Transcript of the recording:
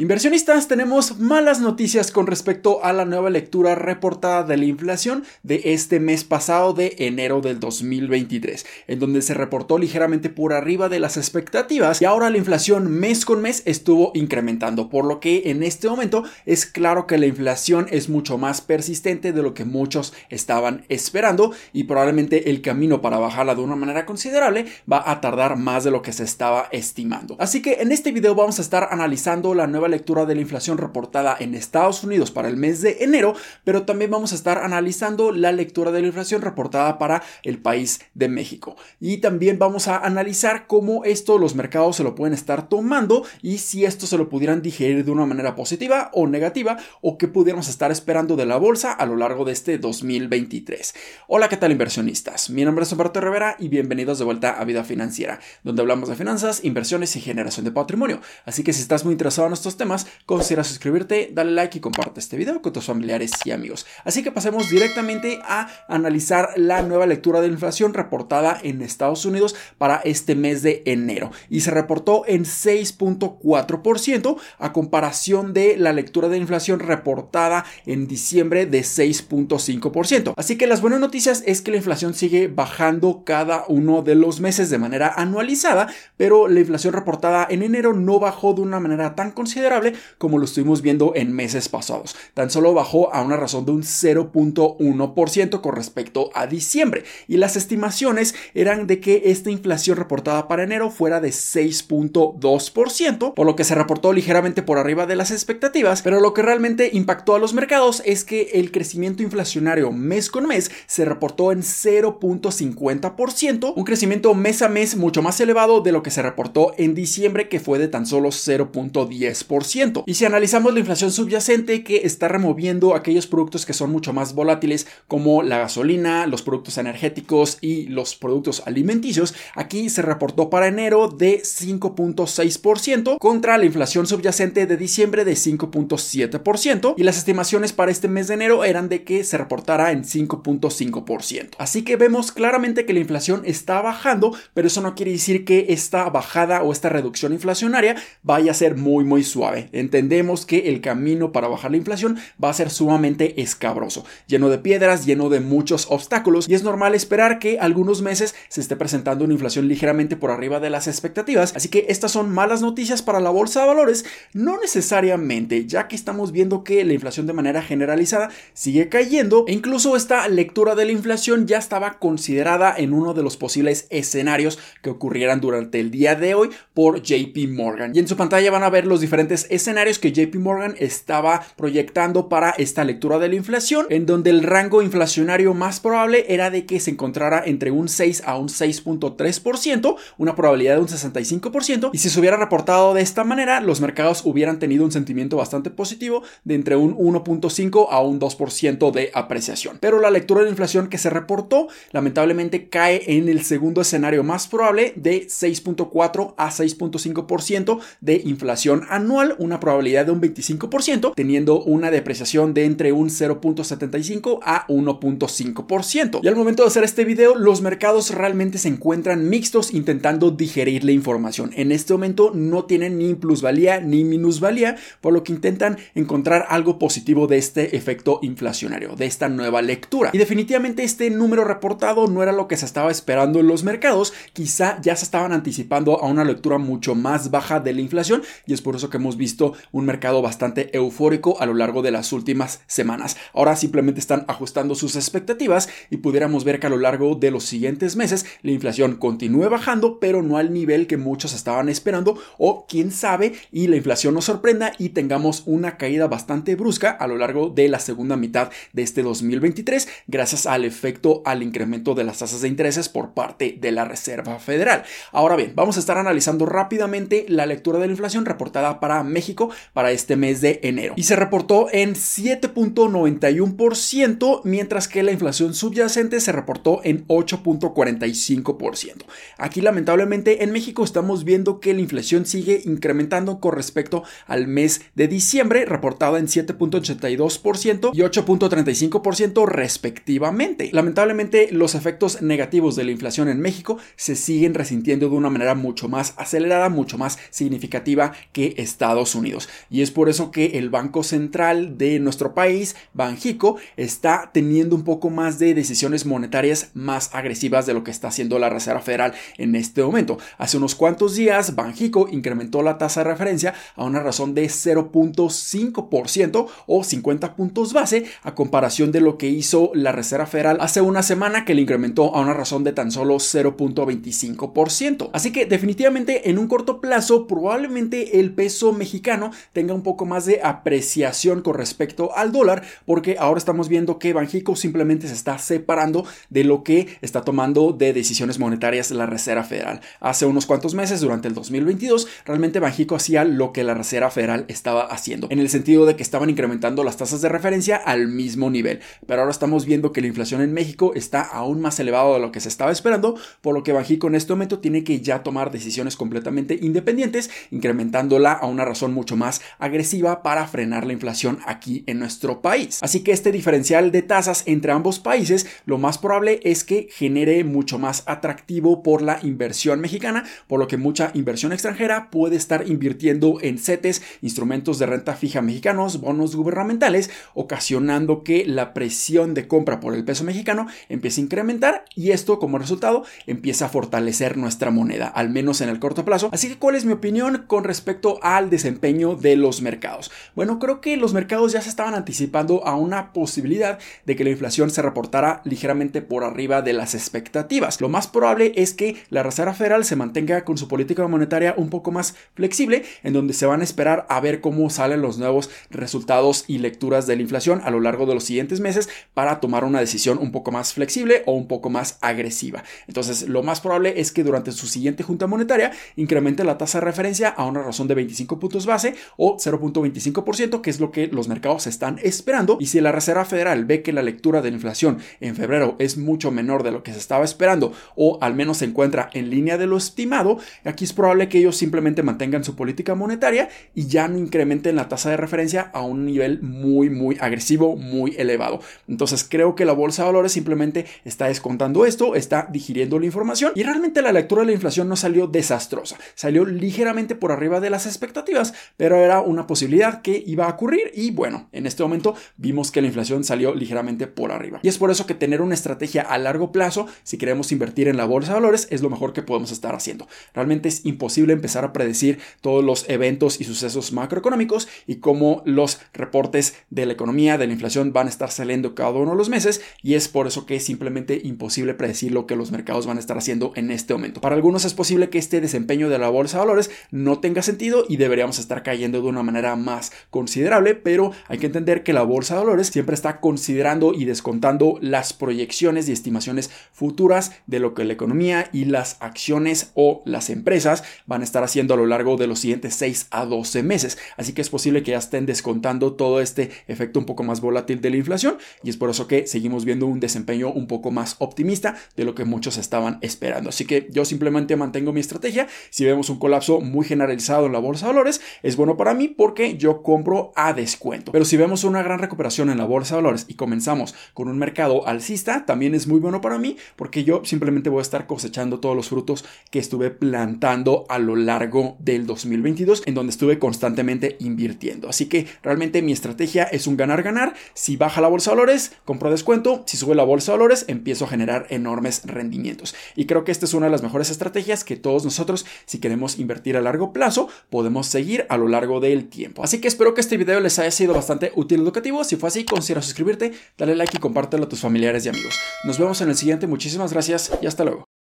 Inversionistas, tenemos malas noticias con respecto a la nueva lectura reportada de la inflación de este mes pasado de enero del 2023, en donde se reportó ligeramente por arriba de las expectativas y ahora la inflación mes con mes estuvo incrementando, por lo que en este momento es claro que la inflación es mucho más persistente de lo que muchos estaban esperando y probablemente el camino para bajarla de una manera considerable va a tardar más de lo que se estaba estimando. Así que en este video vamos a estar analizando la nueva lectura de la inflación reportada en Estados Unidos para el mes de enero, pero también vamos a estar analizando la lectura de la inflación reportada para el país de México. Y también vamos a analizar cómo esto los mercados se lo pueden estar tomando y si esto se lo pudieran digerir de una manera positiva o negativa o qué pudiéramos estar esperando de la bolsa a lo largo de este 2023. Hola, ¿qué tal inversionistas? Mi nombre es Humberto Rivera y bienvenidos de vuelta a Vida Financiera, donde hablamos de finanzas, inversiones y generación de patrimonio. Así que si estás muy interesado en estos temas, considera suscribirte, dale like y comparte este video con tus familiares y amigos. Así que pasemos directamente a analizar la nueva lectura de inflación reportada en Estados Unidos para este mes de enero y se reportó en 6.4% a comparación de la lectura de inflación reportada en diciembre de 6.5%. Así que las buenas noticias es que la inflación sigue bajando cada uno de los meses de manera anualizada, pero la inflación reportada en enero no bajó de una manera tan considerable como lo estuvimos viendo en meses pasados. Tan solo bajó a una razón de un 0.1% con respecto a diciembre. Y las estimaciones eran de que esta inflación reportada para enero fuera de 6.2%, por lo que se reportó ligeramente por arriba de las expectativas, pero lo que realmente impactó a los mercados es que el crecimiento inflacionario mes con mes se reportó en 0.50%, un crecimiento mes a mes mucho más elevado de lo que se reportó en diciembre que fue de tan solo 0.10%. Y si analizamos la inflación subyacente que está removiendo aquellos productos que son mucho más volátiles como la gasolina, los productos energéticos y los productos alimenticios, aquí se reportó para enero de 5.6% contra la inflación subyacente de diciembre de 5.7% y las estimaciones para este mes de enero eran de que se reportara en 5.5%. Así que vemos claramente que la inflación está bajando, pero eso no quiere decir que esta bajada o esta reducción inflacionaria vaya a ser muy muy suave. Entendemos que el camino para bajar la inflación va a ser sumamente escabroso, lleno de piedras, lleno de muchos obstáculos y es normal esperar que algunos meses se esté presentando una inflación ligeramente por arriba de las expectativas. Así que estas son malas noticias para la bolsa de valores, no necesariamente, ya que estamos viendo que la inflación de manera generalizada sigue cayendo e incluso esta lectura de la inflación ya estaba considerada en uno de los posibles escenarios que ocurrieran durante el día de hoy por JP Morgan. Y en su pantalla van a ver los diferentes escenarios que JP Morgan estaba proyectando para esta lectura de la inflación, en donde el rango inflacionario más probable era de que se encontrara entre un 6 a un 6.3%, una probabilidad de un 65%, y si se hubiera reportado de esta manera, los mercados hubieran tenido un sentimiento bastante positivo de entre un 1.5 a un 2% de apreciación. Pero la lectura de la inflación que se reportó lamentablemente cae en el segundo escenario más probable de 6.4 a 6.5% de inflación anual, una probabilidad de un 25%, teniendo una depreciación de entre un 0.75 a 1.5%. Y al momento de hacer este video, los mercados realmente se encuentran mixtos intentando digerir la información. En este momento no tienen ni plusvalía ni minusvalía, por lo que intentan encontrar algo positivo de este efecto inflacionario, de esta nueva lectura. Y definitivamente este número reportado no era lo que se estaba esperando en los mercados, quizá ya se estaban anticipando a una lectura mucho más baja de la inflación y es por eso que hemos visto un mercado bastante eufórico a lo largo de las últimas semanas. Ahora simplemente están ajustando sus expectativas y pudiéramos ver que a lo largo de los siguientes meses la inflación continúe bajando, pero no al nivel que muchos estaban esperando o quién sabe y la inflación nos sorprenda y tengamos una caída bastante brusca a lo largo de la segunda mitad de este 2023 gracias al efecto al incremento de las tasas de intereses por parte de la Reserva Federal. Ahora bien, vamos a estar analizando rápidamente la lectura de la inflación reportada para México para este mes de enero. Y se reportó en 7.91%, mientras que la inflación subyacente se reportó en 8.45%. Aquí lamentablemente en México estamos viendo que la inflación sigue incrementando con respecto al mes de diciembre, reportada en 7.82% y 8.35% respectivamente. Lamentablemente los efectos negativos de la inflación en México se siguen resintiendo de una manera mucho más acelerada, mucho más significativa que esta Estados Unidos. Y es por eso que el Banco Central de nuestro país, Banjico, está teniendo un poco más de decisiones monetarias más agresivas de lo que está haciendo la Reserva Federal en este momento. Hace unos cuantos días, Banjico incrementó la tasa de referencia a una razón de 0.5% o 50 puntos base a comparación de lo que hizo la Reserva Federal hace una semana que le incrementó a una razón de tan solo 0.25%. Así que definitivamente en un corto plazo probablemente el peso mexicano tenga un poco más de apreciación con respecto al dólar porque ahora estamos viendo que Banjico simplemente se está separando de lo que está tomando de decisiones monetarias la Reserva Federal. Hace unos cuantos meses, durante el 2022, realmente Banjico hacía lo que la Reserva Federal estaba haciendo, en el sentido de que estaban incrementando las tasas de referencia al mismo nivel. Pero ahora estamos viendo que la inflación en México está aún más elevada de lo que se estaba esperando, por lo que Banjico en este momento tiene que ya tomar decisiones completamente independientes, incrementándola a una razón mucho más agresiva para frenar la inflación aquí en nuestro país. Así que este diferencial de tasas entre ambos países, lo más probable es que genere mucho más atractivo por la inversión mexicana, por lo que mucha inversión extranjera puede estar invirtiendo en CETES, instrumentos de renta fija mexicanos, bonos gubernamentales, ocasionando que la presión de compra por el peso mexicano empiece a incrementar y esto como resultado empieza a fortalecer nuestra moneda, al menos en el corto plazo. Así que, ¿cuál es mi opinión con respecto al desempeño de los mercados? Bueno, creo que los mercados ya se estaban anticipando a una posibilidad de que la inflación se reportara ligeramente por arriba de las expectativas. Lo más probable es que la Reserva Federal se mantenga con su política monetaria un poco más flexible, en donde se van a esperar a ver cómo salen los nuevos resultados y lecturas de la inflación a lo largo de los siguientes meses para tomar una decisión un poco más flexible o un poco más agresiva. Entonces, lo más probable es que durante su siguiente junta monetaria incremente la tasa de referencia a una razón de 25 puntos base o 0.25%, que es lo que los mercados están esperando. Y si la Reserva Federal ve que la lectura de la inflación en febrero es mucho menor de lo que se estaba esperando o al menos se encuentra en línea de lo estimado, aquí es probable que ellos simplemente mantengan su política monetaria y ya no incrementen la tasa de referencia a un nivel muy, muy agresivo, muy elevado. Entonces creo que la bolsa de valores simplemente está descontando esto, está digiriendo la información y realmente la lectura de la inflación no salió desastrosa, salió ligeramente por arriba de las expectativas, pero era una posibilidad que iba a ocurrir y bueno, en este momento vimos que la inflación salió ligeramente por arriba. Y es por eso que tener una estrategia a largo plazo, si queremos invertir en la bolsa de valores, es lo mejor que podemos estar haciendo. Realmente es imposible empezar a predecir todos los eventos y sucesos macroeconómicos y cómo los reportes de la economía, de la inflación van a estar saliendo cada uno de los meses y es por eso que es simplemente imposible predecir lo que los mercados van a estar haciendo en este momento. Para algunos es posible que este desempeño de la bolsa de valores no tenga sentido y deberíamos estar cayendo de una manera más considerable, pero hay que entender que la bolsa de valores siempre está considerando y descontando las proyecciones y estimaciones futuras de lo que la economía y las acciones o las empresas van a estar haciendo a lo largo de los siguientes 6 a 12 meses. Así que es posible que ya estén descontando todo este efecto un poco más volátil de la inflación y es por eso que seguimos viendo un desempeño un poco más optimista de lo que muchos estaban esperando. Así que yo simplemente mantengo mi estrategia. Si vemos un colapso muy generalizado en la bolsa de valores, es bueno para mí porque yo compro a descuento. Pero si vemos una gran recuperación en la bolsa de valores y comenzamos con un mercado alcista, también es muy bueno para mí porque yo simplemente voy a estar cosechando todos los frutos que estuve plantando a lo largo del 2022 en donde estuve constantemente invirtiendo. Así que realmente mi estrategia es un ganar-ganar. Si baja la bolsa de valores, compro descuento. Si sube la bolsa de valores, empiezo a generar enormes rendimientos. Y creo que esta es una de las mejores estrategias que todos nosotros, si queremos invertir a largo plazo, podemos seguir a lo largo del tiempo. Así que espero que este video les haya sido bastante útil y educativo. Si fue así, considera suscribirte, dale like y compártelo a tus familiares y amigos. Nos vemos en el siguiente. Muchísimas gracias y hasta luego.